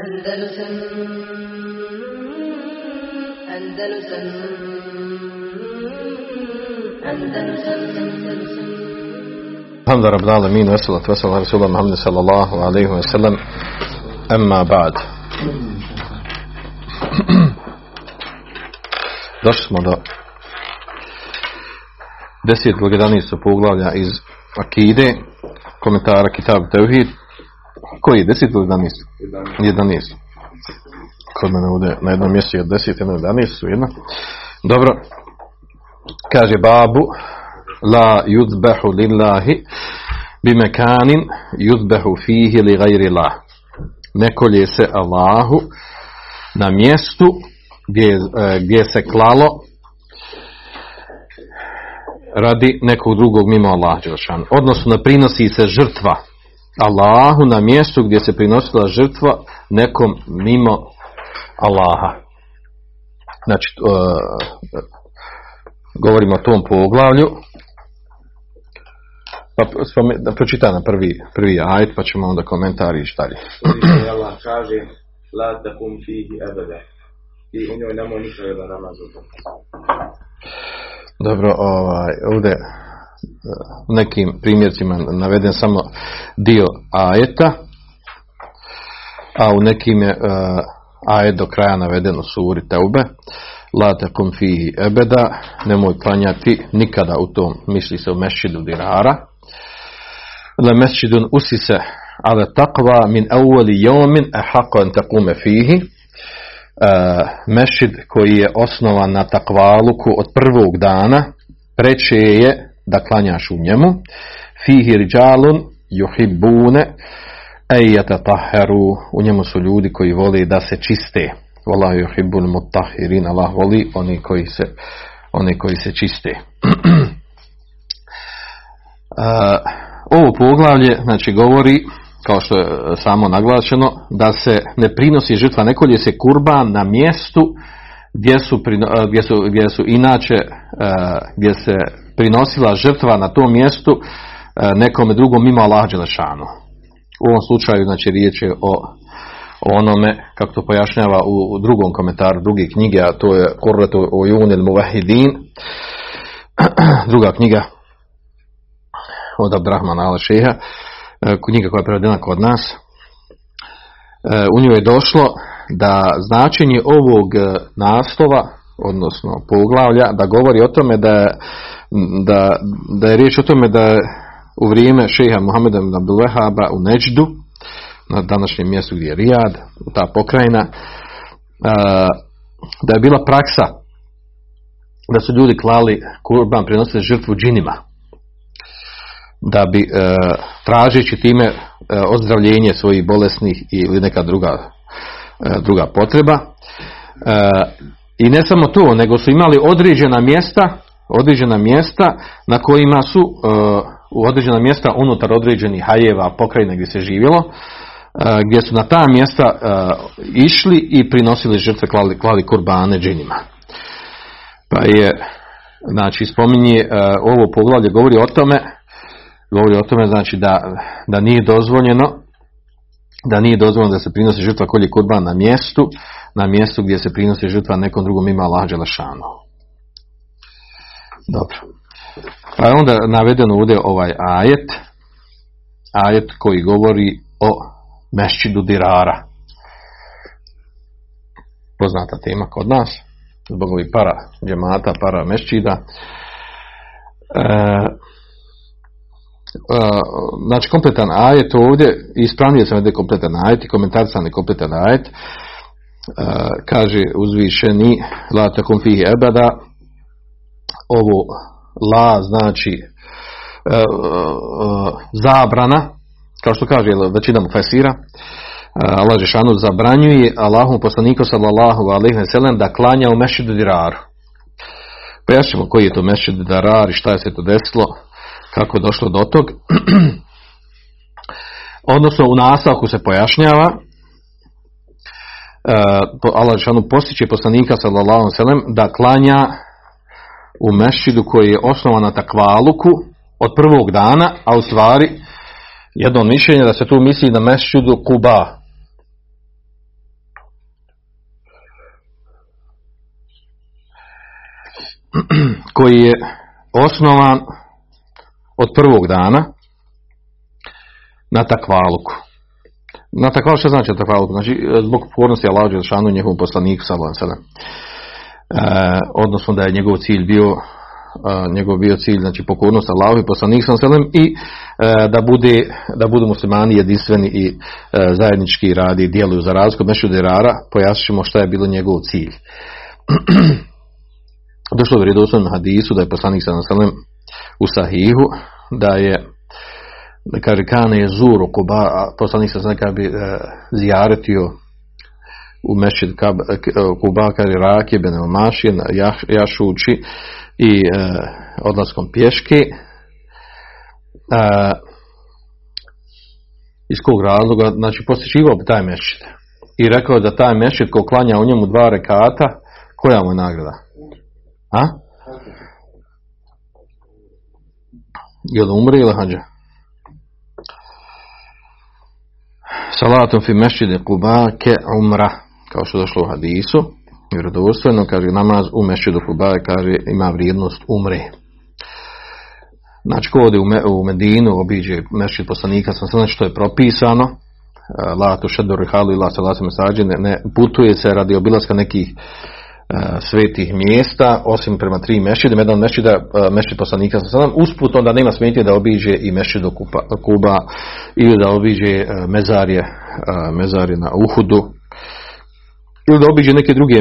Andalusam Andalusam Andalusam Andalusam الحمد لله رب العالمين والصلاة والسلام على رسول الله محمد صلى الله عليه وسلم أما بعد Došli smo do desetog 11. poglavlja iz Akide, komentara Kitab Teuhid. koji je desetog 11? 11. Kod mene ovdje na jednom mjestu je 10, jedno 11 su jedno. Dobro. Kaže babu la yudbehu lillahi bimekanin yudbehu fihi li gajri la. Ne kolje se Allahu na mjestu gdje, e, gdje se klalo radi nekog drugog mimo Allah Đelšan. Odnosno ne prinosi se žrtva Allahu na mjestu gdje se prinosila žrtva nekom mimo Allaha. Znači, e, govorimo o tom poglavlju. Pa da pročitam na prvi, prvi ajet, pa ćemo onda komentari i šta dalje. Uzvišeni Allah kaže La takum fihi abada i u njoj nemoj nikada da namaz obavlja. Dobro, ovaj, ovdje u nekim primjercima naveden samo dio ajeta, a u nekim je e, ajet do kraja naveden u suri Teube. La takum fihi ebeda, nemoj klanjati nikada u tom, misli se u mešćidu dirara. La mesčidun usise ala taqva min awali jomin ahaqo an takume fihi. Uh, mešid koji je osnovan na takvaluku od prvog dana, preče je da klanjaš u njemu. Fihi riđalun juhibbune ejata taheru, u njemu su ljudi koji voli da se čiste. Wallahu yuhibbul mutahirin, Allah voli oni koji se, oni koji se čiste. Ovo poglavlje znači govori kao što je samo naglašeno da se ne prinosi žrtva nekolje se kurban na mjestu gdje su, prino- gdje su, gdje su inače uh, gdje se prinosila žrtva na tom mjestu uh, nekome drugom mimo Allah Đelešanu. U ovom slučaju znači riječ je o, onome kako to pojašnjava u, drugom komentaru druge knjige, a to je Kurratu o Junil Muvahidin druga knjiga od Abdrahmana al knjiga koja je prevedena kod nas. U njoj je došlo da značenje ovog e, naslova, odnosno poglavlja, da govori o tome da, da, da je riječ o tome da je u vrijeme šeha Muhameda ibn Abdul Wahaba u Neđdu, na današnjem mjestu gdje je Rijad, ta pokrajina, e, da je bila praksa da su ljudi klali kurban, prenosili žrtvu džinima da bi e, tražeći time ozdravljenje svojih bolesnih ili neka druga, druga potreba. E, I ne samo to, nego su imali određena mjesta, određena mjesta na kojima su e, u određena mjesta unutar određenih hajeva pokrajine gdje se živjelo, e, gdje su na ta mjesta e, išli i prinosili žrtve, klali, klali kurbane džinima. Pa je, znači, spominje e, ovo poglavlje govori o tome govori o tome znači da, da nije dozvoljeno da nije dozvoljeno da se prinosi žrtva kolje kurban na mjestu na mjestu gdje se prinosi žrtva nekom drugom ima Allah Đelešanu. Dobro. Pa je onda navedeno ovdje ovaj ajet ajet koji govori o mešćidu dirara. Poznata tema kod nas zbog ovih para džemata, para mešćida. E, znači kompletan ajet ovdje, ispravnije sam ovdje kompletan ajet i komentarisan je kompletan ajet, kaže uzvišeni la takum fihi ebada, ovo la znači uh, uh, zabrana, kao što kaže većina mu fesira, uh, Allah Žešanu zabranjuje Allahom poslaniku sallallahu alaihi wa sallam da klanja u mešidu diraru. Pojašnjamo koji je to mešid dirar i šta je se to desilo, kako je došlo do tog. Odnosno u nastavku se pojašnjava e, uh, Allah Žešanu postiče poslanika sallallahu selem da klanja u mešidu koji je osnovan na takvaluku od prvog dana, a u stvari jedno mišljenje da se tu misli na mešćidu Kuba. koji je osnovan od prvog dana na takvaluku. Na takvaluku što znači na takvaluku? Znači zbog pokornosti Allah Đelšanu i njegovom poslaniku sallallahu sellem. E, odnosno da je njegov cilj bio a, njegov bio cilj znači pokornost Allahu i poslanik ve sellem i e, da bude da budu muslimani jedinstveni i e, zajednički radi djeluju za razliku od Mešudirara, pojasnit ćemo šta je bilo njegov cilj. Došlo je vjerodostojnom hadisu da je poslanik ve sellem u sahihu da je kaže kane je zuru kuba, a poslanik sa neka bi e, zijaretio u mešćid Kuba, kaže Rakije, Benelmašin, Jašući i e, odlaskom pješke. E, iz kog razloga? Znači, posjećivao bi taj mešćid. I rekao da taj mešćid ko klanja u njemu dva rekata, koja mu je nagrada? A? Jel umri ili hađa? Salatom fi mešćide Kuba ke umra, kao što je došlo u hadisu, vjerodostojno, kaže namaz u mešćidu Kuba, kaže ima vrijednost umre. Znači, ko ode u, me, u Medinu, obiđe mešćid poslanika, sam znači što je propisano, la tu šedu rihalu i la salatu ne, ne putuje se radi obilaska nekih svetih mjesta, osim prema tri mešćide, jedan mešćida, mešćid poslanika sa sadam, usput onda nema smetnje da obiđe i mešćid do Kuba, ili da obiđe mezarje, mezarje na Uhudu, ili da obiđe neke druge,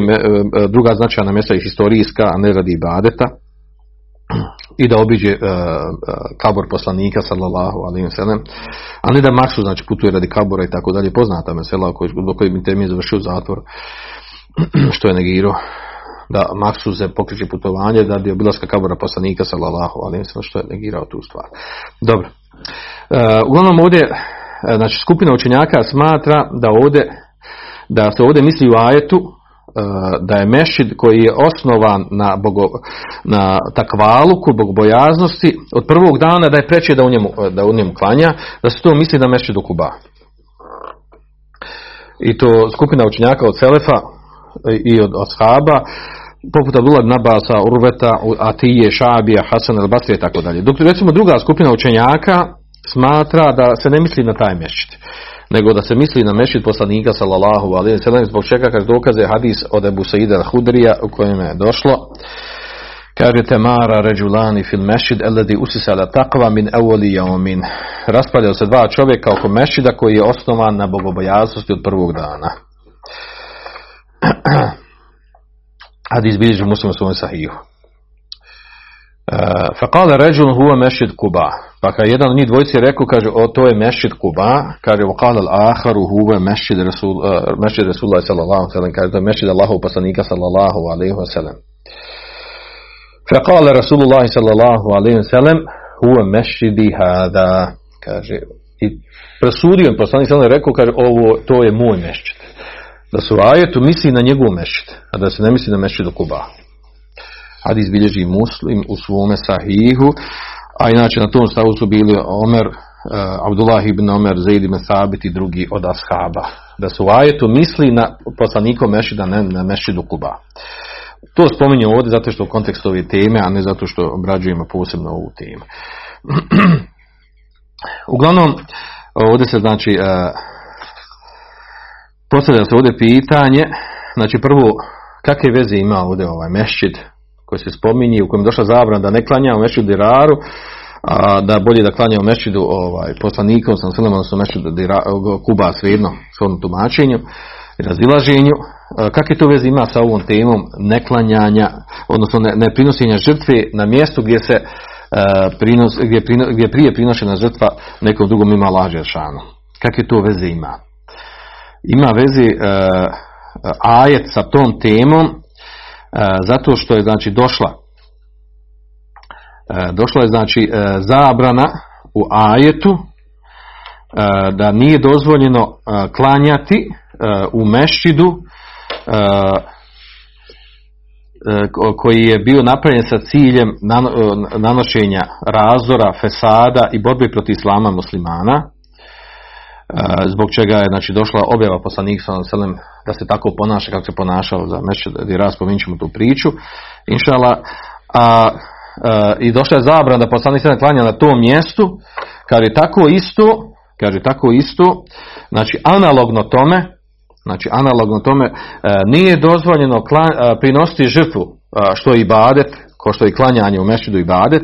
druga značajna mjesta i historijska, a ne radi ibadeta, i da obiđe kabor poslanika sallallahu alaihi a ne da maksu znači putuje radi kabora i tako dalje. Poznata mesela do koje bi temi završio zatvor što je negirao da maksu se pokriče putovanje da je obilaska kabora poslanika sallallahu alaihi wa sallam što je negirao tu stvar dobro uh, uglavnom ovdje znači skupina učenjaka smatra da ovdje da se ovdje misli u ajetu da je mešid koji je osnovan na, bogo, na takvaluku, bogobojaznosti, od prvog dana da je preče da u njemu, da u njemu klanja, da se to misli na mešid u Kuba. I to skupina učenjaka od Selefa i od Ashaba, poput Abdullah Nabasa, Urveta, Atije, Šabija, Hasan el Basri i tako dalje. Dok recimo druga skupina učenjaka smatra da se ne misli na taj mešid nego da se misli na mešid poslanika sallallahu alejhi ve sellem zbog čega kaže dokaze hadis od Abu Saida al-Hudrija u kojem je došlo kaže temara rajulani fil mešid usisa ala taqwa min awwali yawmin raspravljaju se dva čovjeka oko mešida koji je osnovan na bogobojaznosti od prvog dana hadis bilježi muslim u svom sahihu فقال رجل هو مسجد قباء pa kad jedan od njih dvojice rekao kaže o to je mešid Kuba kaže وقال الآخر هو مسجد رسول مسجد رسول الله صلى الله عليه وسلم kaže to je mešid Allahu poslanika صلى الله عليه وسلم فقال رسول الله صلى الله عليه وسلم هو مسجدي هذا kaže i presudio poslanik sallallahu rekao kaže ovo to je moj mešid da su ajetu misli na njegov mešid a da se ne misli na mešid Kuba hadis bilježi muslim u svome sahihu, a inače na tom stavu su bili Omer, uh, Abdullah ibn Omer, Zaid ibn Thabit i drugi od ashaba. Da su u ajetu misli na poslanikom mešida, ne na mešidu Kuba. To spominje ovdje zato što u kontekstu ove teme, a ne zato što obrađujemo posebno ovu temu. Uglavnom, ovdje se znači uh, postavlja se ovdje pitanje, znači prvo, kakve veze ima ovdje ovaj mešćid koji se spominje, u kojem je došla zabrana da ne klanja u mešidu diraru, a da bolje da klanja u mešidu ovaj, poslanikom, sam sve odnosno diraru, Kuba svejedno, svom tumačenju i razilaženju. Kakve to veze ima sa ovom temom neklanjanja, odnosno ne, ne žrtve na mjestu gdje se uh, prinos, gdje, gdje prije prinošena žrtva nekom drugom ima lađe šanu. Kakve to veze ima? Ima veze uh, ajet sa tom temom zato što je znači došla. Došla je znači zabrana u ajetu da nije dozvoljeno klanjati u mešćidu koji je bio napravljen sa ciljem nanošenja razora, fesada i borbe protiv islama muslimana zbog čega je znači došla objava poslanika sallallahu da se tako ponaša kako se ponašao za mešćid raz spominjemo tu priču inšala. A, a, i došla je zabrana da poslanik se klanja na tom mjestu, kaže tako isto, kaže tako isto, znači analogno tome, znači analogno tome e, nije dozvoljeno kla- e, prinositi žrtvu e, što je ibadet, ko što je klanjanje u mešidu ibadet,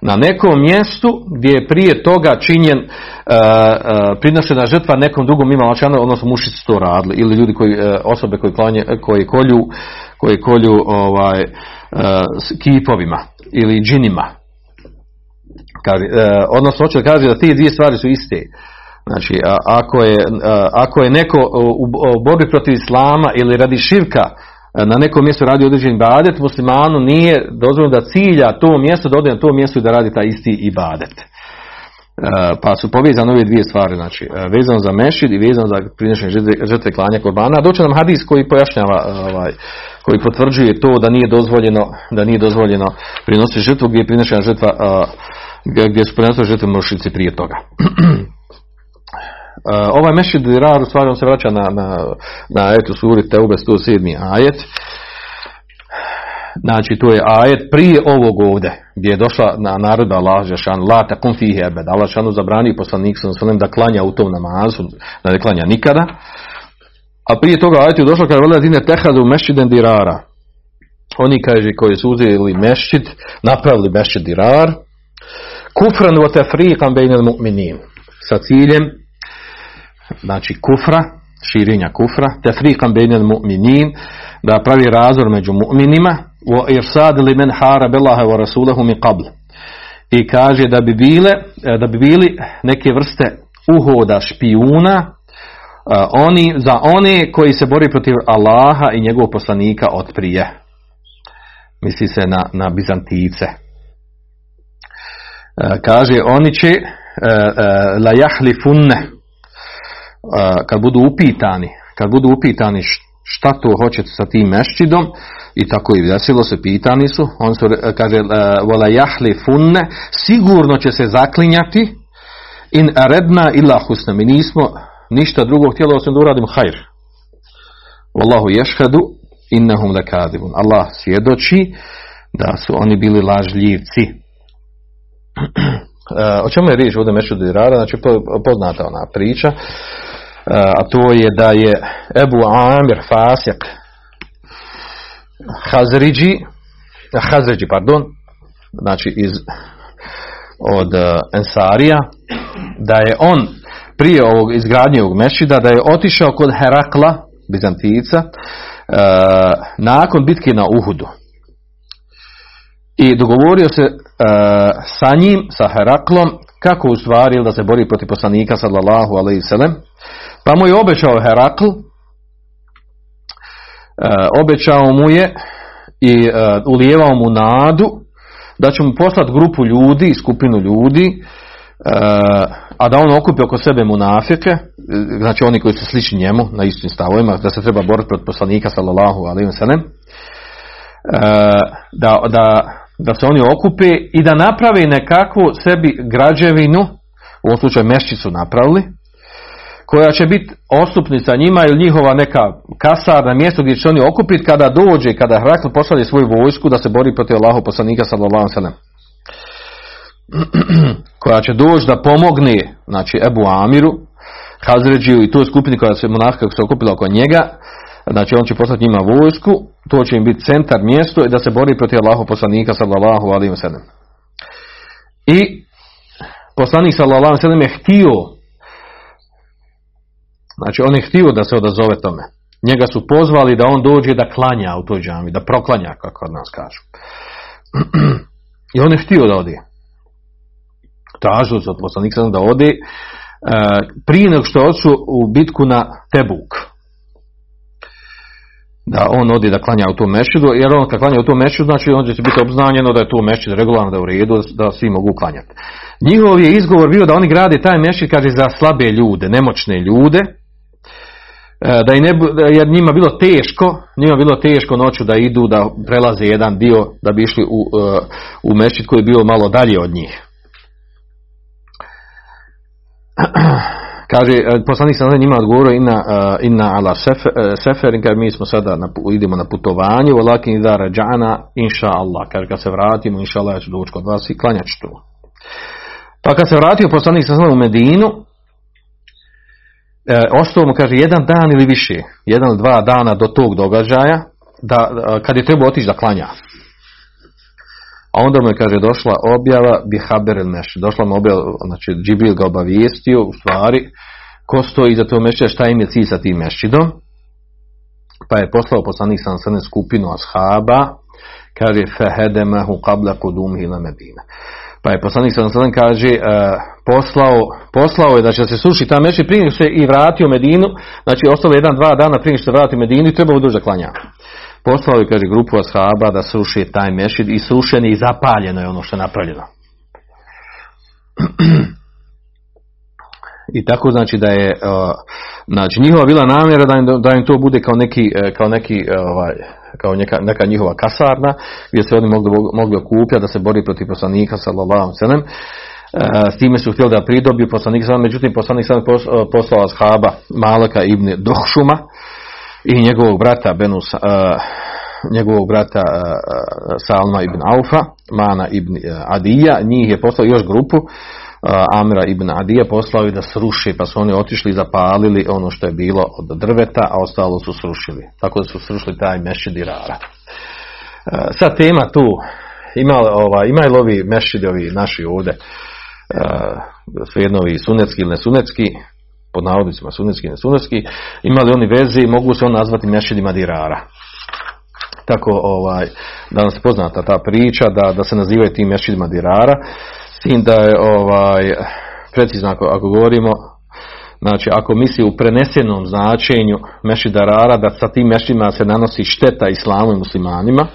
na nekom mjestu gdje je prije toga činjen e, e, prinošena žrtva nekom drugom ima odnosno mušici to radili ili ljudi koji e, osobe koji klanje, koji kolju koji kolju ovaj e, s kipovima ili džinima. Kaže, e, odnosno hoće da kaže da te dvije stvari su iste. Znači, a, ako, je, a, ako je neko u, u borbi protiv islama ili radi širka na nekom mjestu radi određeni ibadet, muslimanu nije dozvoljeno da cilja to mjesto, da ode na to mjesto i da radi taj isti ibadet. E, pa su povezane ove dvije stvari, znači e, vezano za mešid i vezano za prinošenje žrtve, klanja korbana. Doće nam hadis koji pojašnjava ovaj, koji potvrđuje to da nije dozvoljeno da nije dozvoljeno prinositi žrtvu gdje je prinošena žrtva gdje su prinosili žrtve mušici prije toga. Uh, ovaj mešid dirar u stvari on se vraća na, na, na etu suri Teube 107. ajet. Znači to je ajet prije ovog ovde gdje je došla na naredba Allah Žešan la takum fihi ebed. Allah Žešanu zabranio poslanik sam da klanja u tom namazu da ne klanja nikada. A prije toga ajet je došlo kada vele dine tehadu mešiden dirara. Oni kaže koji su uzeli mešid napravili mešid dirar. Kufran wa tefriqan bejnel mu'minin. Sa ciljem znači kufra, širenja kufra, tefriqan bejnel mu'minin, da pravi razor među mu'minima, wa irsad li men hara billaha wa rasulahu mi qabl. I kaže da bi bile, da bi bili neke vrste uhoda špijuna, oni, za one koji se bori protiv Allaha i njegovog poslanika od prije. Misli se na, na Bizantice. Kaže, oni će la jahlifunne, kad budu upitani, kad budu upitani šta to hoćete sa tim mešćidom, i tako i desilo se, pitani su, on su, kaže, vola jahli funne, sigurno će se zaklinjati, in redna illa husna, mi nismo ništa drugog htjeli osim da uradimo hajr. Wallahu ješhedu, innahum lekadibun. Allah svjedoči da su oni bili lažljivci. o čemu je riječ ovdje mešću dirara? Znači, poznata ona priča a to je da je Ebu Amir Fasik Hazriđi Hazriđi, pardon znači iz od Ensarija da je on prije ovog izgradnje ovog mešida da je otišao kod Herakla Bizantica nakon bitke na Uhudu. I dogovorio se sa njim, sa Heraklom kako u stvari da se bori protiv poslanika sallallahu alaihi sallam? Pa mu je obećao Herakl, e, obećao mu je i e, ulijevao mu nadu da će mu poslati grupu ljudi, skupinu ljudi, e, a da on okupi oko sebe munafike, znači oni koji su slični njemu na istim stavovima, da se treba boriti protiv poslanika sallallahu alaihi sallam, da, da, da se oni okupe i da napravi nekakvu sebi građevinu, u ovom slučaju mešćicu napravili, koja će biti ostupnica njima ili njihova neka kasarna mjesto gdje će oni okupiti kada dođe, kada Hrakl pošalje svoju vojsku da se bori protiv Allahu poslanika sallallahu alejhi koja će doći da pomogne znači Ebu Amiru Hazređiju i toj skupini koja se monarhka se okupila oko njega znači on će poslati njima vojsku to će im biti centar mjesto i da se bori protiv Allahu poslanika sallallahu alejhi ve i poslanik sallallahu alejhi je htio Znači on je htio da se odazove tome. Njega su pozvali da on dođe da klanja u toj džami, da proklanja, kako od nas kažu. I on je htio da ode. Tražili su od poslanika da ode e, prije nego što odšu u bitku na Tebuk. Da on ode da klanja u tom mešidu, jer on kad klanja u tom mešidu, znači on će biti obznanjeno da je to mešid regularno, da je u redu, da svi mogu klanjati. Njihov je izgovor bio da oni grade taj mešid, kaže, za slabe ljude, nemoćne ljude, da i ne, jer njima bilo teško, njima bilo teško noću da idu, da prelaze jedan dio, da bi išli u, u mešćid koji je bio malo dalje od njih. Kaže, e, poslanik sam njima odgovorio inna, uh, inna ala sefer, seferin, kaže, mi smo sada na, idemo na putovanje, walakin idha rađana, inša Allah, kaže, kad se vratimo, inša Allah, ja ću doći kod vas i klanjat tu. Pa kad se vratio poslanik sam u Medinu, e, ostao mu, kaže, jedan dan ili više, jedan ili dva dana do tog događaja, da, da- kad je trebao otići da klanja. A onda mu je, kaže, došla objava bi haber el meš. Došla mu objava, znači Džibril ga obavijestio, u stvari, ko stoji iza tog mešća, šta im je cilj sa tim mešćidom. Pa je poslao poslanik sam srne skupinu ashaba, kaže, fehedemahu qabla kudumihi ila Medine. Pa je poslanik sam srne kaže, e, poslao, poslao je da će se suši ta mešća prije se i vratio Medinu, znači ostalo je jedan, dva dana prije što se vratio u Medinu i trebao da klanja. Poslao je, kaže, grupu ashaba da sruši taj mešid i srušeni i zapaljeno je ono što je napravljeno. I tako znači da je, uh, znači njihova bila namjera da im, da im to bude kao neki, eh, kao neki, eh, ovaj, kao neka, neka njihova kasarna gdje se oni mogli, mogli okupljati da se bori protiv poslanika sallallahu alejhi S time su htjeli da pridobiju poslanik međutim poslanik eh, poslao ashaba Malaka ibn Dohšuma i njegovog brata Benus, uh, njegovog brata uh, Salma ibn Aufa, Mana ibn Adija, njih je poslao još grupu, Amira ibn Adija poslao i da sruši, pa su oni otišli i zapalili ono što je bilo od drveta, a ostalo su srušili. Tako da su srušili taj mešid Irara. Uh, sad tema tu, ima, ova, imaju li ovi mešidi, ovi naši ovdje, svejedno ovi sunetski ili nesunetski, pod navodnicima sunetski i nesunetski, imali oni veze i mogu se on nazvati mešidima dirara. Tako ovaj, da nam se poznata ta priča da, da se nazivaju tim mešidima dirara, s tim da je ovaj, precizno ako, ako govorimo, znači ako misli u prenesenom značenju mešidarara, da sa tim mešidima se nanosi šteta islamu i muslimanima,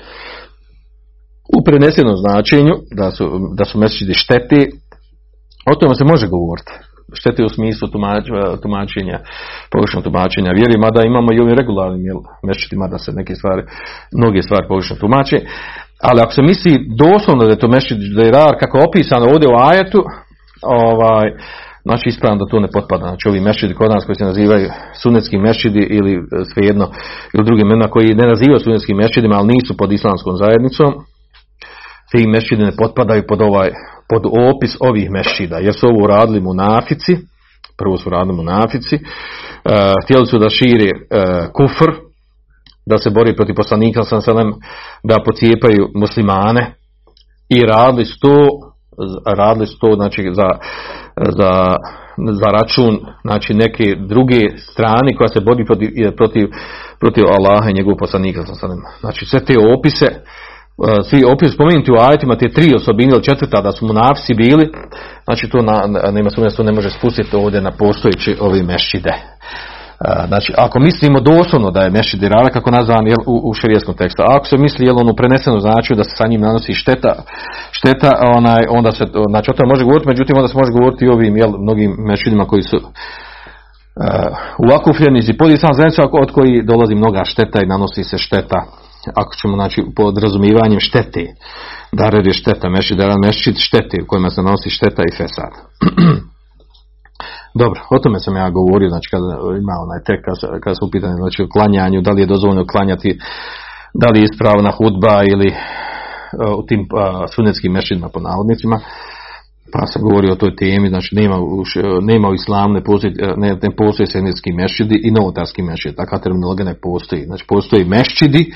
u prenesenom značenju da su, da su šteti, o tome se može govoriti štete u smislu tumač, tumačenja, pogrešnog tumačenja vjeri, mada imamo i ovim regularnim jel, mešćitima da se neke stvari, mnoge stvari pogrešno tumače, ali ako se misli doslovno da je to mešćit da je rar, kako je opisano ovdje u ajetu, ovaj, znači ispravno da to ne potpada. Znači ovi mešćidi kod nas koji se nazivaju sunetski mešćidi ili e, svejedno ili drugim imenima koji ne nazivaju sunetskim mešćidima, ali nisu pod islamskom zajednicom, ti mešćidi ne potpadaju pod ovaj pod opis ovih mešćida, jer su ovo radili munafici, prvo su radili munafici, uh, htjeli su da šire uh, kufr, da se bori protiv poslanika sam da pocijepaju muslimane i radili su to, radili su to znači za, za, za račun znači neke druge strane koja se bori protiv, protiv, protiv Allaha i njegovog poslanika. Znači sve te opise svi opis spomenuti u ajetima te tri osobine ili četvrta da su munafsi bili, znači to na, nema sumnje to ne može spustiti ovdje na postojeći ovi mešide. Znači, ako mislimo doslovno da je mešid irara, kako nazvan jel, u, u širijeskom tekstu, a ako se misli jel, ono preneseno znači da se sa njim nanosi šteta, šteta onaj, onda se, znači o tome može govoriti, međutim onda se može govoriti i ovim jel, mnogim mešidima koji su uh, uakufljeni iz pod islam zajednicu od koji dolazi mnoga šteta i nanosi se šteta ako ćemo znači pod razumijevanjem štete da redi šteta meši da meši štete u kojima se nanosi šteta i fesad. Dobro, o tome sam ja govorio znači kada ima onaj tek kada, kada su upitani znači o klanjanju, da li je dozvoljeno klanjati da li je ispravna hudba ili uh, u tim sunetskim mešidima po navodnicima. Pa sam govorio o toj temi, znači nema nema u islamu, ne postoji, ne, ne postoji senetski mešćidi i novotarski mešćid, takva terminologija ne postoji. Znači postoji mešćidi,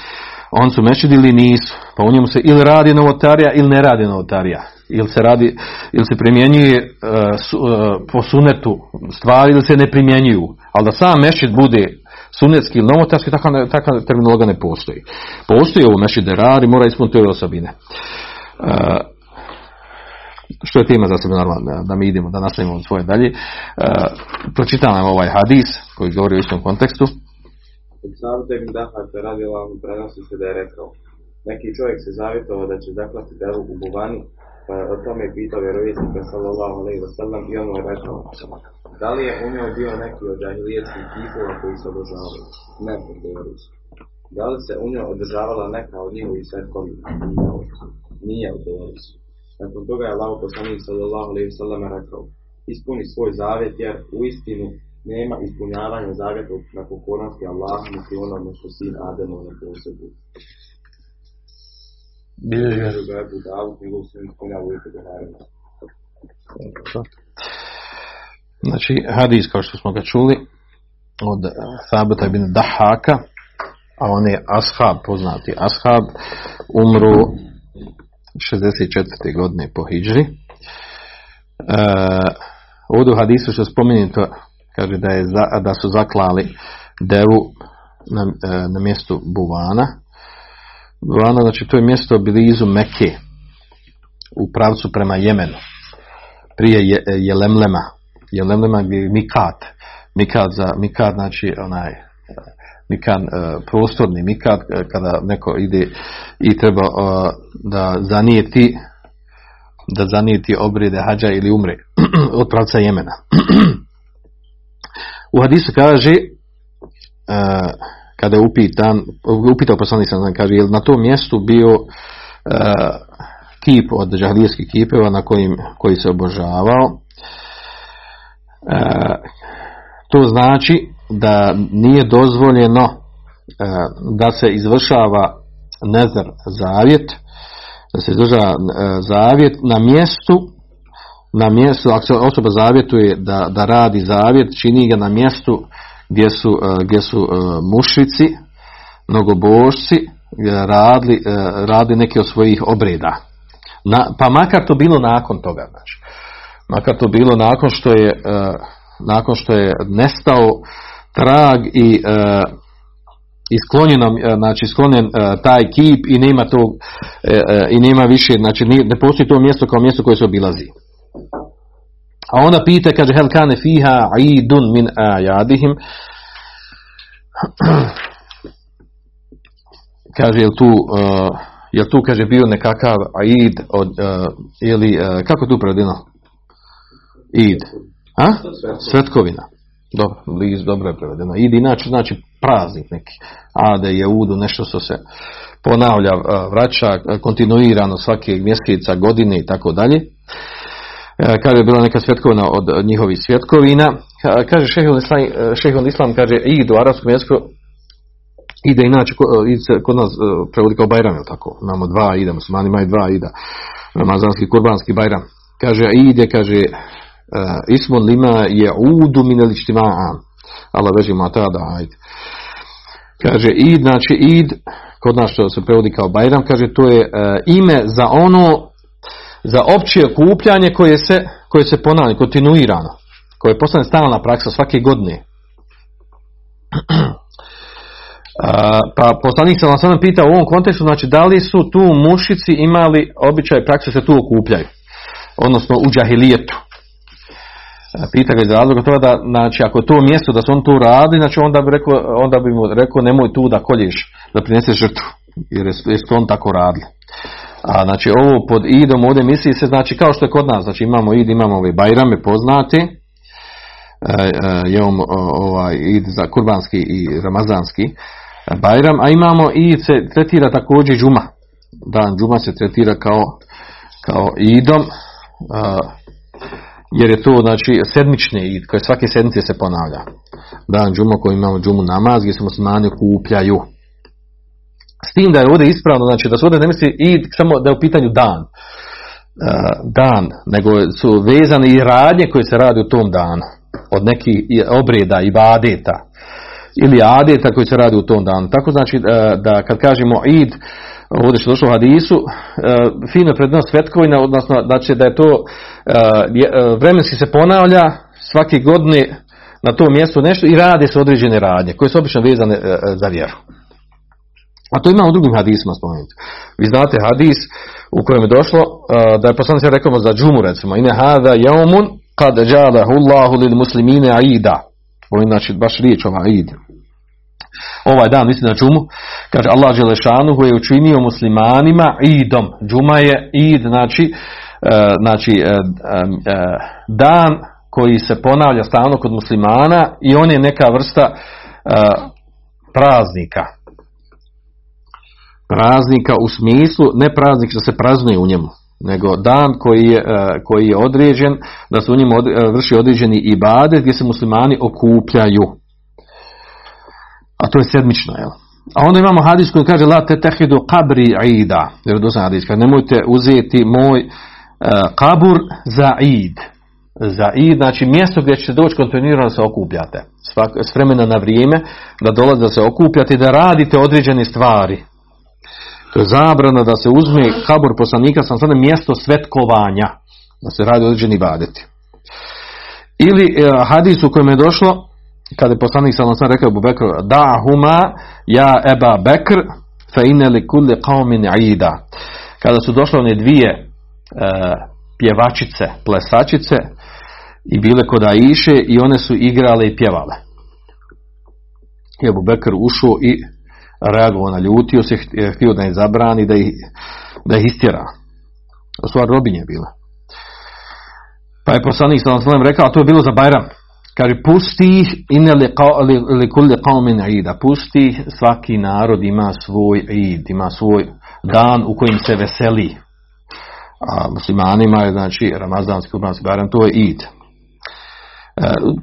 on su mešćidi ili nisu, pa u njemu se ili radi novotarija ili ne radi novotarija. Ili se radi, ili se primjenjuje uh, uh, po sunetu stvari ili se ne primjenjuju. Ali da sam mešćid bude sunetski ili novotarski, takva, takva terminologija ne postoji. Postoji ovo mešćid rari, mora ispuniti ove osobine. Uh, što je tema za sebe normalno, da mi idemo, da nastavimo svoje dalje. E, pročitam ovaj hadis koji govori u istom kontekstu. Ibn Dahata radi Allah prenosi se da je rekao neki čovjek se zavjetovao da će zaklati devu u buvani, pa je o tome pitao vjerovjesnika sallallahu alaihi wa sallam i on mu je rekao da li je u njoj bio neki od džahilijetskih kipova koji se održavali? Ne, odgovorili su. Da li se u njoj održavala neka od njihovih svetkovina? Nije, odgovorili su. Nakon toga je Allah poslanik sallallahu alejhi ve sellem rekao: ispuni svoj zavjet jer u istinu nema ispunjavanja zavjeta na pokornosti Allahu niti onome što sin Ademov ne posjeduje. Bilježi ga. Ebu Davud, njegov sin uvjete Buharina. Znači, hadis kao što smo ga čuli od eh, Thabata ibn Dahaka, a on je ashab, poznati ashab, umru 64. godine po hijđri. E, ovdje u hadisu što spomenuto kaže da, je da su zaklali devu na, e, na mjestu Buvana. Buvana, znači to je mjesto blizu Mekke u pravcu prema Jemenu prije je, Jelemlema. Jelemlema je Mikat. Mikat za Mikat znači onaj Mikan e, prostorni Mikat e, kada neko ide i treba e, da zanijeti da zanijeti obrede hađa ili umre od pravca Jemena. U hadisu kaže e, kada je upitan, upitao poslanik sam kaže je na tom mjestu bio e, kip od džahlijskih kipeva na kojim, koji se obožavao. E, to znači da nije dozvoljeno da se izvršava nezar zavjet, da se izvršava zavjet na mjestu na mjestu, ako se osoba zavjetuje da, da radi zavjet, čini ga na mjestu gdje su, e, gdje su e, mušici, mnogobošci, e, radili, radili neke od svojih obreda. Na, pa makar to bilo nakon toga, znači. Makar to bilo nakon što je, nakon što je nestao trag i isklonjeno, e, znači sklonjen taj kip i nema e, i nema više, znači ne postoji to mjesto kao mjesto koje se obilazi. A ona pita, kaže, hel kane fiha idun min ajadihim, kaže, jel tu, uh, jel tu, kaže, bio nekakav aid od, uh, ili, uh, kako tu prevedeno? Id. A? Svetkovina. Dobro, blizu, dobro je prevedeno. Id inače znači praznik neki. Ade je udu, nešto što se ponavlja, vraća kontinuirano svake mjeseca, godine i tako dalje. E, Kaže je bila neka svjetkovina od njihovih svjetkovina. Ka- Kaže šehol islam, e, islam kaže id u arapskom jeziku ide inače, ko- id se kod nas e, prevodi kao Bajram, je tako? Imamo dva ida, muslimani imaju dva ida. Ramazanski, kurbanski Bajram. Kaže, ide, kaže, e, ismun lima je udu minel ištima'an. Allah veži tada, ajde. Kaže, id, znači id, kod nas što se prevodi kao Bajram, kaže, to je e, ime za ono, za opće okupljanje koje se, koje se ponavlja, kontinuirano, koje postane stalna praksa svake godine. Pa poslanik sam vam pita u ovom kontekstu, znači da li su tu mušici imali običaj praksu se tu okupljaju, odnosno u džahilijetu. Pita ga iz razloga toga da, znači, ako je to mjesto da su on tu radili, znači onda bi, rekao, onda bi mu rekao nemoj tu da kolješ, da prineseš žrtvu, jer je, on tako radili. A znači ovo pod idom ovdje misli se znači kao što je kod nas, znači imamo id, imamo ove bajrame poznati, e, e, ovaj id za kurbanski i ramazanski e, bajram, a imamo id se tretira također i džuma. Dan džuma se tretira kao, kao idom, a, jer je to znači sedmični id, koji svake sedmice se ponavlja. Dan džuma koji imamo džumu namaz, gdje se muslimani okupljaju. S tim da je ovdje ispravno, znači da se ovdje ne misli id samo da je u pitanju dan. E, dan, nego su vezane i radnje koje se radi u tom danu. Od nekih i- obreda i vadeta. Ili adeta koji se radi u tom danu. Tako znači e, da kad kažemo id, ovdje što je došlo u hadisu, e, fino prednost svetkovina, odnosno znači da je to je- vremenski se ponavlja svake godine na tom mjestu nešto i rade se određene radnje koje su obično vezane za vjeru. A to ima u drugim hadisima spomenuti. Vi znate hadis u kojem je došlo uh, da je poslanik rekao za džumu recimo ine hada jaumun kad Allahu lil muslimine aida. Ovo je znači baš riječ ova aid. Ovaj dan misli na džumu, kaže Allah Želešanuhu je učinio muslimanima idom. Džuma je id, znači, uh, znači uh, um, dan koji se ponavlja stalno kod muslimana i on je neka vrsta praznika praznika u smislu ne praznik što se praznuje u njemu, nego dan koji je, e, koji je određen, da se u njemu e, vrši određeni ibadet gdje se muslimani okupljaju. A to je sedmično, jel? A onda imamo hadis koji kaže la te tehidu kabri ida. Jer dosta hadis kaže nemojte uzeti moj e, kabur za id. Za id, znači mjesto gdje ćete doći kontinuirano se okupljate. Svak, s vremena na vrijeme da dolazi da se okupljate i da radite određene stvari. To je zabrana da se uzme kabur poslanika sam sada mjesto svetkovanja. Da se radi određeni ibadeti. Ili e, hadis u kojem je došlo kada je poslanik ve sellem rekao Abu Bekru da huma ja Eba Bekr fa inna li kulli ida kada su došle one dvije e, pjevačice plesačice i bile kod Aiše i one su igrale i pjevale i Abu Bekr ušao i reagovao na ljutio se ht- htio da je zabrani da ih, da ih istjera u stvari robinje bile pa je poslanik ve sellem rekao a to je bilo za Bajram Kaže, pusti ih ine li, kulli qaumin ida. Pusti svaki narod ima svoj id, ima svoj dan u kojim se veseli. A muslimanima je, znači, ramazanski, kurbanski barem, to je id. E,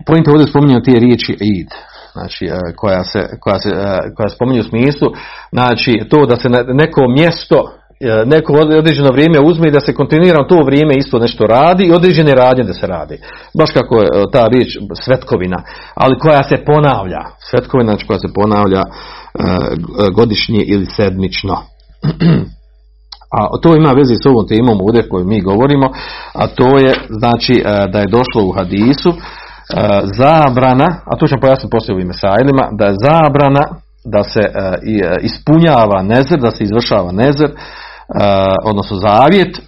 Pojento ovdje spominjao te riječi id. Znači, e, koja se, koja se, e, koja spominje u smislu, znači, to da se ne- neko mjesto e, neko određeno vrijeme uzme i da se kontinuirano to vrijeme isto nešto radi i određene radnje da se radi. Baš kako je ta riječ svetkovina, ali koja se ponavlja. Svetkovina znači koja se ponavlja godišnje ili sedmično. A to ima veze s ovom temom ovdje koju mi govorimo, a to je znači da je došlo u hadisu zabrana, a to ćemo pojasniti poslije u ime sajlima, da je zabrana da se e, e, ispunjava nezer, da se izvršava nezer, e, odnosno zavjet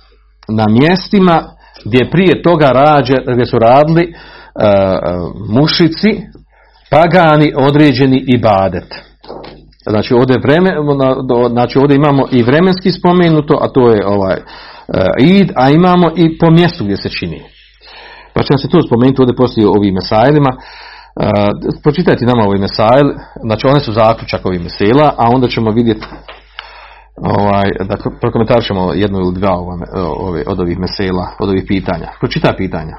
na mjestima gdje prije toga rađe, gdje su radili e, e, mušici, pagani određeni ibadet. Znači ovdje, je vreme, znači ovdje imamo i vremenski spomenuto, a to je ovaj e, id, a imamo i po mjestu gdje se čini. Pa ćemo se to spomenuti ovdje poslije ovim mesajlima. E, pročitajte nama ovaj mesajl, znači one su zaključak ovih mesela, a onda ćemo vidjeti ovaj, da prokomentarišemo jednu ili dva ove, od ovih mesela, od ovih pitanja. Pročitaj pitanja.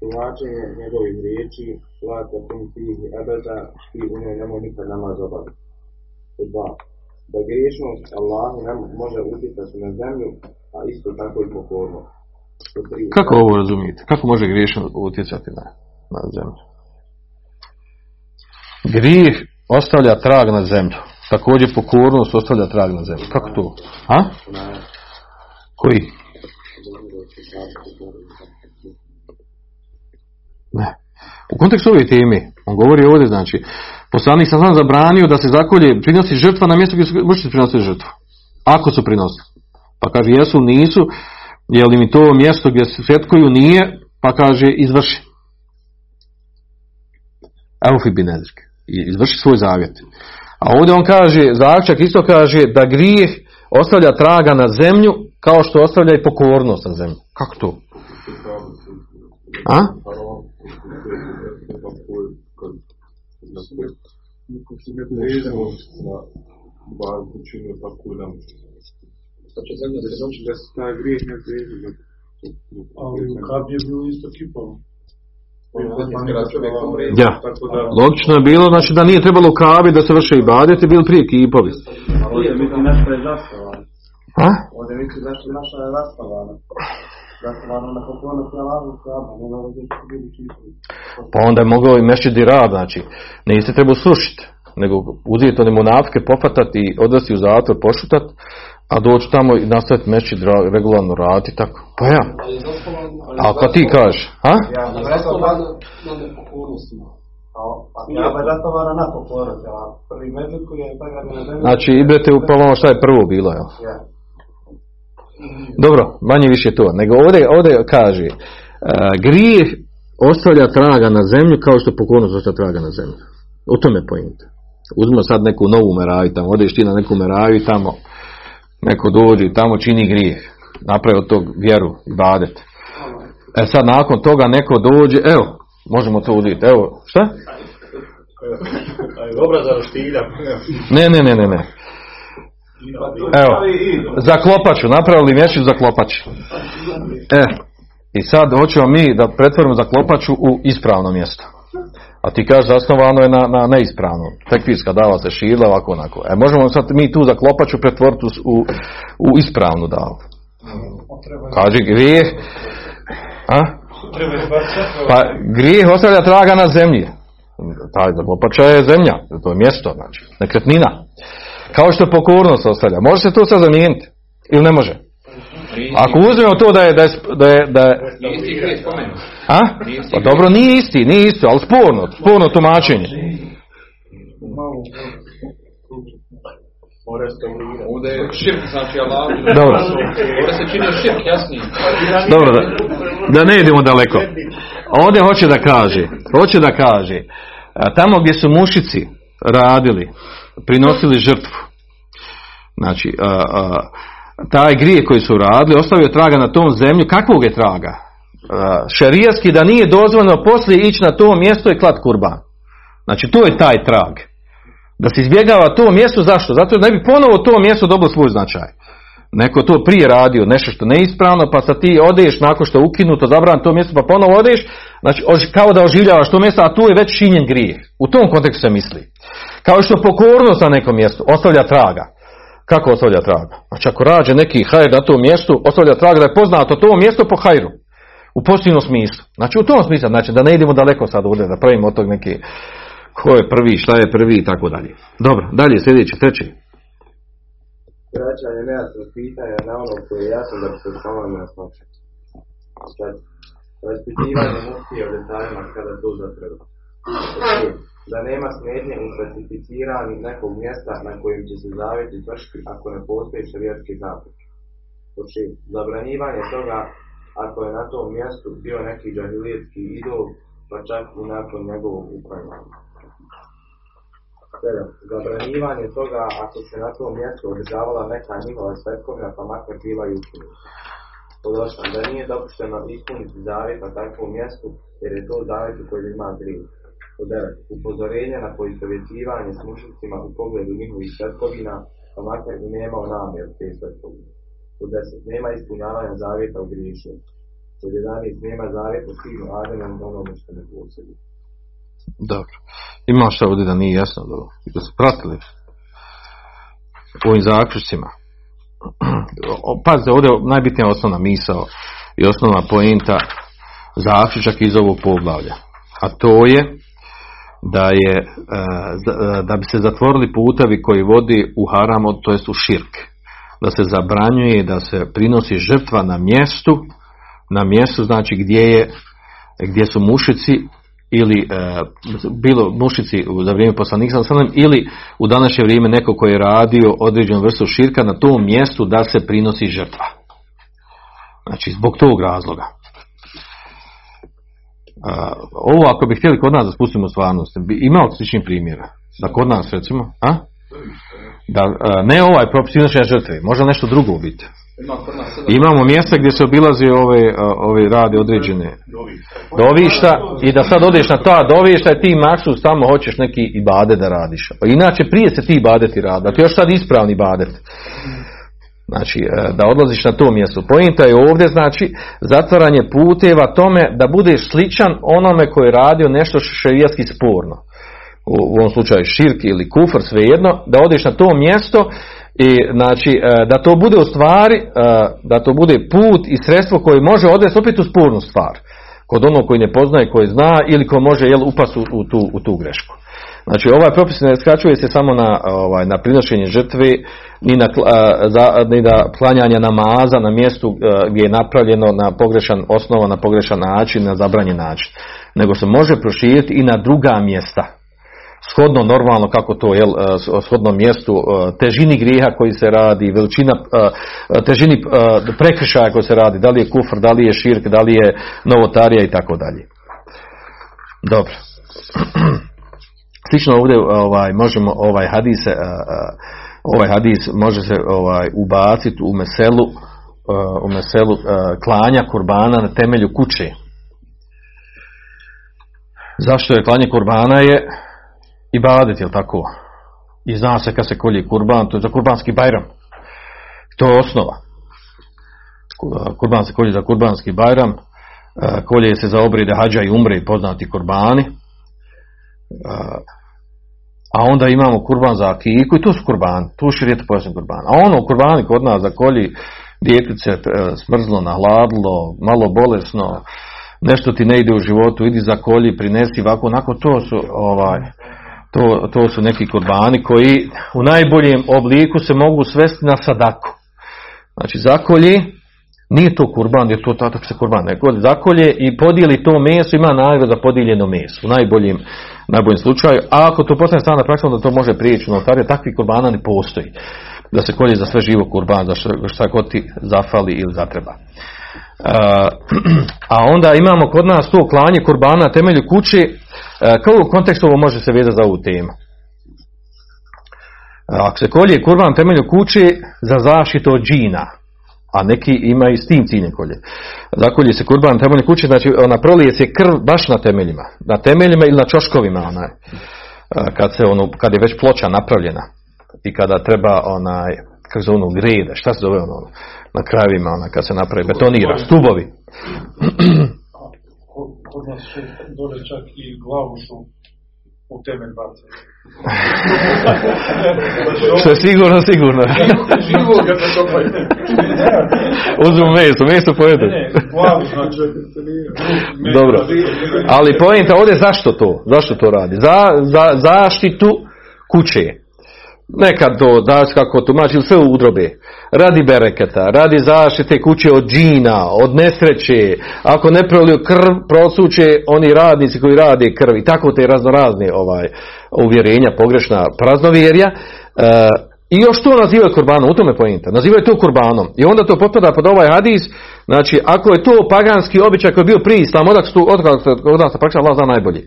tumačenje njegovih riječi, la takum fihi abada i u njoj nemoj nikad namaz obaviti. Dva. Da griješnost Allahu ne može utjecati na zemlju, a isto tako i pokornost. Kako ovo razumijete? Kako može griješno utjecati na, na zemlju? Grijeh ostavlja trag na zemlju. Također pokornost ostavlja trag na zemlju. Kako to? A? Koji? Ne. U kontekstu ove teme, on govori ovdje, znači, poslanik sam sam zabranio da se zakolje, prinosi žrtva na mjestu gdje su mušnici prinosili žrtvu. Ako su prinosili. Pa kaže, jesu, nisu, je li mi to mjesto gdje se svetkuju nije, pa kaže, izvrši. Eufi bin Ezrik. I Izvrši svoj zavjet. A ovdje on kaže, zaključak isto kaže da grijeh ostavlja traga na zemlju kao što ostavlja i pokornost na zemlju. Kako to? A? Znači zemlja se doći da se taj grijeh ne prijeđe. Ali u Kabi je bilo isto kipalo. Ja. Logično je bilo, znači da nije trebalo u kavi da se vrše i badete, bili prije kipovi. Ovdje vidi naša je zastavana. A? Ovdje vidi naša, naša je zastavana. Bili kipovi. Pa onda je mogao i mešći rab, znači, niste trebao srušiti, nego uzeti one munafike, pofatati i odvesti u zatvor, pošutat, a doći tamo i nastaviti mešći regularno raditi, tako. Pa ja. A kad ti kažeš, a? Ja sam rekao da... A Kaba je zastavana na poklonu prelazu. Prvi međut koji je tako na zemlji. Znači, idete u pa ono šta je prvo bilo, jel? Ja. Dobro, manje više to. Nego ovdje, ovdje kaže, e, grijeh ostavlja traga na zemlju kao što pokornost ostavlja traga na zemlju. U tome je pojenta. Uzmimo sad neku novu meraju tamo, odeš ti na neku meraju tamo neko dođe i tamo čini grijeh. Napravi od tog vjeru i badet. E sad nakon toga neko dođe, evo, možemo to uzeti, evo, šta? Ne, ne, ne, ne, ne. Evo, za klopaču, napravili mješić za klopaču. E, i sad hoćemo mi da pretvorimo za klopaču u ispravno mjesto. A ti kažeš zasnovano je na, na neispravno. Tekfirska dava se širila ovako onako. E možemo sad mi tu za klopaču pretvoriti u, u, ispravnu davu. Kaži grijeh. A? Pa grijeh ostavlja traga na zemlji. Ta klopača je zemlja, to je mjesto, znači, nekretnina. Kao što pokornost ostavlja. Može se to sad zamijeniti? Ili ne može? Ako uzmemo to da je, da je, da je, da je isti a? Pa dobro, nije isti, nije isto, ali sporno, sporno tumačenje. Znači. Dobro. Dobro, da, da ne idemo daleko. Ovdje hoće da kaže, hoće da kaže, a, tamo gdje su mušici radili, prinosili žrtvu, znači, a, a, taj grije koji su radili, ostavio traga na tom zemlju, kakvog je traga? A, šerijatski da nije dozvoljeno poslije ići na to mjesto i klat kurban. Znači, to je taj trag. Da se izbjegava to mjesto, zašto? Zato da ne bi ponovo to mjesto dobilo svoj značaj. Neko to prije radio, nešto što neispravno, pa sad ti odeš nakon što je ukinuto, zabran to mjesto, pa ponovo odeš, znači kao da oživljavaš to mjesto, a tu je već činjen grijeh. U tom kontekstu se misli. Kao što pokornost na nekom mjestu ostavlja traga. Kako ostavlja traga? Znači ako rađe neki hajr na tom mjestu, ostavlja traga da je poznato to mjesto po hajru. U pozitivnom smislu. Znači u tom smislu, znači da ne idemo daleko sad ovdje, da pravimo od tog neki ko je prvi, šta je prvi i tako dalje. Dobro, dalje sljedeći, treći. Vraćanje nejasnog pitanja na ono koje je jasno da bi se samo nejasnoće. Sad, raspitivanje muftije o detaljima kada to zatreba. Da nema smetnje u specificiranju nekog mjesta na kojem će se zavjeti vršiti ako ne postoji šarijatski zapret. Znači, zabranjivanje toga ako je na tom mjestu bio neki džahilijetski idol, pa čak i nakon njegovog uklanjanja. Zabranjivanje toga ako se na tom mjestu održavala neka njihova svetkovina pa makar bila i osam. Da nije dopušteno ispuniti zavjet na takvom mjestu jer je to zavjet u kojem ima grijeh. Pod devet. Upozorenje na poistovjećivanje s mušicima u pogledu njihovih svetkovina pa makar i nemao namjer te svetkovine. Pod deset. Nema ispunjavanja zavjeta u griješnju. Pod 11. Nema zavjeta sinu Ademom onome što ne posjedi. Dobro. Ima što ovdje da nije jasno. I da su pratili u ovim zaključcima. Pazite, ovdje je najbitnija osnovna misao i osnovna poenta zaključak iz ovog poglavlja. A to je da je e, e, da bi se zatvorili putevi koji vodi u haram, to jest u širk. Da se zabranjuje da se prinosi žrtva na mjestu, na mjestu znači gdje je gdje su mušici ili e, bilo mušici za vrijeme poslanika sellem, ili u današnje vrijeme neko koji je radio određenu vrstu širka na tom mjestu da se prinosi žrtva. Znači zbog tog razloga. Ovo ako bi htjeli kod nas da spustimo stvarnost, bi imao sličnih primjera. Da kod nas recimo, a? Da, a, ne ovaj propis prinošenja žrtve, može nešto drugo biti. Imamo mjesta gdje se obilazi ove, ove radi određene dovišta i da sad odeš na ta dovišta i ti maksus tamo hoćeš neki ibade da radiš. Pa inače prije se ti ibadeti radi, a ti još sad ispravni ibadet. Znači, e, da odlaziš na to mjesto. Pojenta je ovdje, znači, zatvaranje puteva tome da budeš sličan onome koji je radio nešto šerijatski sporno. U, ovom slučaju širk ili kufr, svejedno, da odeš na to mjesto i znači e, da to bude u stvari, e, da to bude put i sredstvo koje može odvesti opet u spornu stvar. Kod onog koji ne poznaje, koji zna ili ko može jel, upast u, u, tu, u tu grešku. Znači ovaj propis ne skraćuje se samo na, ovaj, na prinošenje žrtve, ni na, a, za, ni na klanjanje namaza na mjestu a, gdje je napravljeno na pogrešan osnova, na pogrešan način, na zabranjen način. Nego se može proširiti i na druga mjesta. Shodno normalno kako to je shodno mjestu težini grijeha koji se radi, veličina težini prekršaja koji se radi, da li je kufr, da li je širk, da li je novotarija i tako dalje. Dobro. Slično ovdje ovaj možemo ovaj hadis a, a, ovaj hadis može se ovaj ubaciti u meselu a, u meselu klanja kurbana na temelju kuće. Zašto je klanje kurbana je ibadet, je tako? i zna se kad se kolje kurban, to je za kurbanski bajram. To je osnova. Kurban se kolje za kurbanski bajram, kolje se za obrede hađa i umre i poznati kurbani. A onda imamo kurban za akiku i to su kurbani, tu širijetu pojasni kurban. A ono kurbani kod nas za kolji djetice e, smrzlo, nahladilo, malo bolesno, nešto ti ne ide u životu, idi za kolji, prinesi ovako, onako, to su ovaj, to, to su neki kurbani koji u najboljem obliku se mogu svesti na sadaku. Znači zakolje, nije to kurban, jer to tako se kurban ne kod, zakolje i podijeli to meso, ima nagrada za podijeljeno meso, u najboljem, najboljem slučaju. A ako to postane stvarna praksa, onda to može prijeći u notariju, takvi kurbana ne postoji. Da se kolje za sve živo kurban, za šta, god ti zafali ili zatreba. A onda imamo kod nas to klanje kurbana na temelju kuće, kao u kontekstu ovo može se vezati za ovu temu. Ako se kolje kurban na temelju kuće za zaštitu od džina, a neki imaju s tim ciljem kolje. Zakolje se kurban na temelju kuće, znači ona prolije se krv baš na temeljima. Na temeljima ili na čoškovima, onaj, kad, se ono, kad je već ploča napravljena i kada treba onaj, kako se ono greda, šta se zove ono, na krajevima, ona, kad se napravi betonira, stubovi. Kod nas dole čak i glavu su u temelj bace. Što je sigurno, sigurno. Živo ga se kopaju. Uzmu meso, meso pojedu. Znači. Dobro. Ali pojenta ovdje zašto to? Zašto to radi? Za, za zaštitu kuće. Nekad to, daš kako tumači, sve udrobe. Radi bereketa, radi zaštite kuće od džina, od nesreće. Ako ne proliju krv, prosuće oni radnici koji rade krv. I tako te raznorazne ovaj, uvjerenja, pogrešna praznovjerja. E, I još to nazivaju kurbanom, u tome pojenta. Nazivaju to kurbanom. I onda to potpada pod ovaj hadis, znači ako je to paganski običaj koji je bio prije islam, odak su, od nas praksa Allah zna najbolji.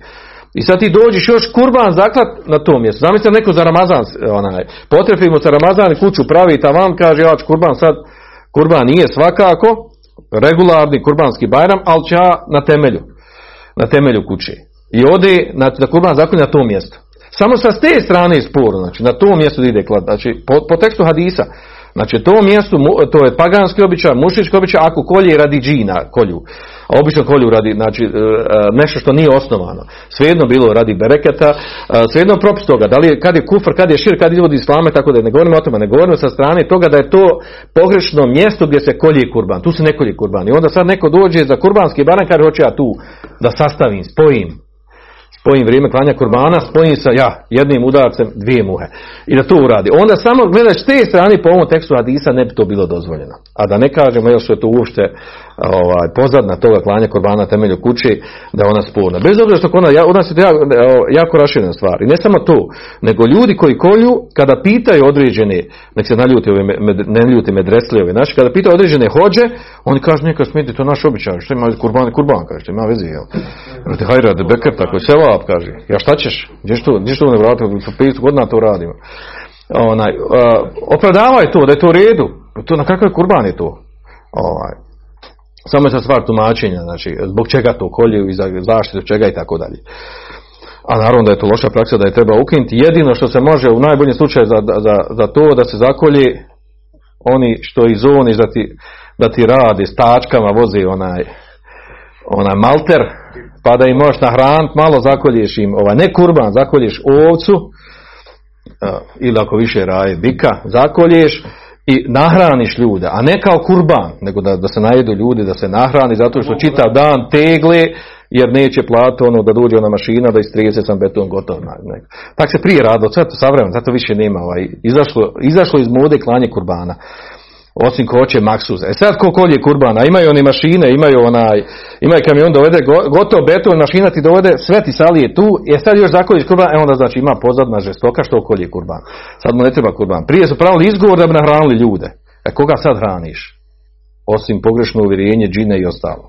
I sad ti dođeš još kurban zaklat na tom mjestu. Zamislite neko za Ramazan, onaj, potrefimo sa Ramazan i kuću pravi tavan, kaže ja ću kurban sad, kurban nije svakako, regularni kurbanski bajram, ali će na temelju, na temelju kuće. I ode na, na kurban zaklat na tom mjestu. Samo sa te strane je znači na tom mjestu ide klad, znači po, po tekstu hadisa, Znači to mjesto, to je paganski običaj, mušički običaj, ako kolje radi džina, kolju. A obično kolju radi, znači e, nešto što nije osnovano. Svejedno bilo radi bereketa, svejedno propis toga, da li je, kad je kufr, kad je šir, kad ljudi islame, tako da ne govorimo o tome, ne govorimo sa strane toga da je to pogrešno mjesto gdje se kolje kurban. Tu se ne kolje kurban. I onda sad neko dođe za kurbanski baran, kaže hoće ja tu da sastavim, spojim, spojim vrijeme klanja kurbana, spojim sa ja, jednim udarcem dvije muhe. I da to uradi. Onda samo gledaš te strane po ovom tekstu Hadisa ne bi to bilo dozvoljeno. A da ne kažemo još što je to uopšte ovaj, pozadna toga klanja kurbana na temelju kući, da je ona sporna. Bez obzira što ona, ona se jako, jako raširena stvar. I ne samo to, nego ljudi koji kolju, kada pitaju određene, nek se naljuti ove, med, ne ljuti medresli ove naši, kada pitaju određene hođe, oni kažu neka smijeti, to naš običaj, što ima kurban, kurban, kaže, što ima veze, jel? Hajra, de beker, tako je, sevap, kaže, ja šta ćeš, gdje što, gdje što ne vratio, 50 godina to radimo. Onaj, uh, opravdavaj to, da je to u redu, to, na kakav kurban je to? Ovaj, samo je to stvar tumačenja, znači zbog čega to kolju i za zaštitu čega i tako dalje. A naravno da je to loša praksa da je treba ukinuti. Jedino što se može u najboljem slučaju za, za, za to da se zakolje oni što iz zoni da ti, da ti radi s tačkama vozi onaj, onaj malter pa da im možeš nahraniti malo zakolješ im, ovaj, ne kurban, zakolješ ovcu ili ako više raje bika, zakolješ i nahraniš ljude, a ne kao kurban, nego da, da se najedu ljudi, da se nahrani, zato što čitav dan tegle, jer neće plati ono da dođe ona mašina da istreze sam beton gotov. Tako se prije radilo, sve to savremeno, zato više nema. Ovaj, izašlo, izašlo iz mode klanje kurbana osim ko hoće maksuz. E sad ko kolje kurbana, imaju oni mašine, imaju onaj, imaju kamion dovede gotov beton, mašina ti dovede, sve ti sali je tu, je sad još zakoljiš kurban, e onda znači ima pozadna žestoka što kolje kurban. Sad mu ne treba kurban. Prije su pravili izgovor da bi nahranili ljude. E koga sad hraniš? Osim pogrešno uvjerenje, džine i ostalo.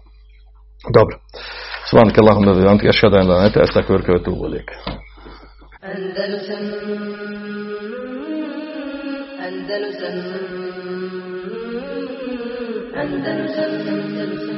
Dobro. Svanke Allahumma da ashhadu an la da illa anta astaghfiruka je tu ilaik. Andalusam Andalusam Andalusam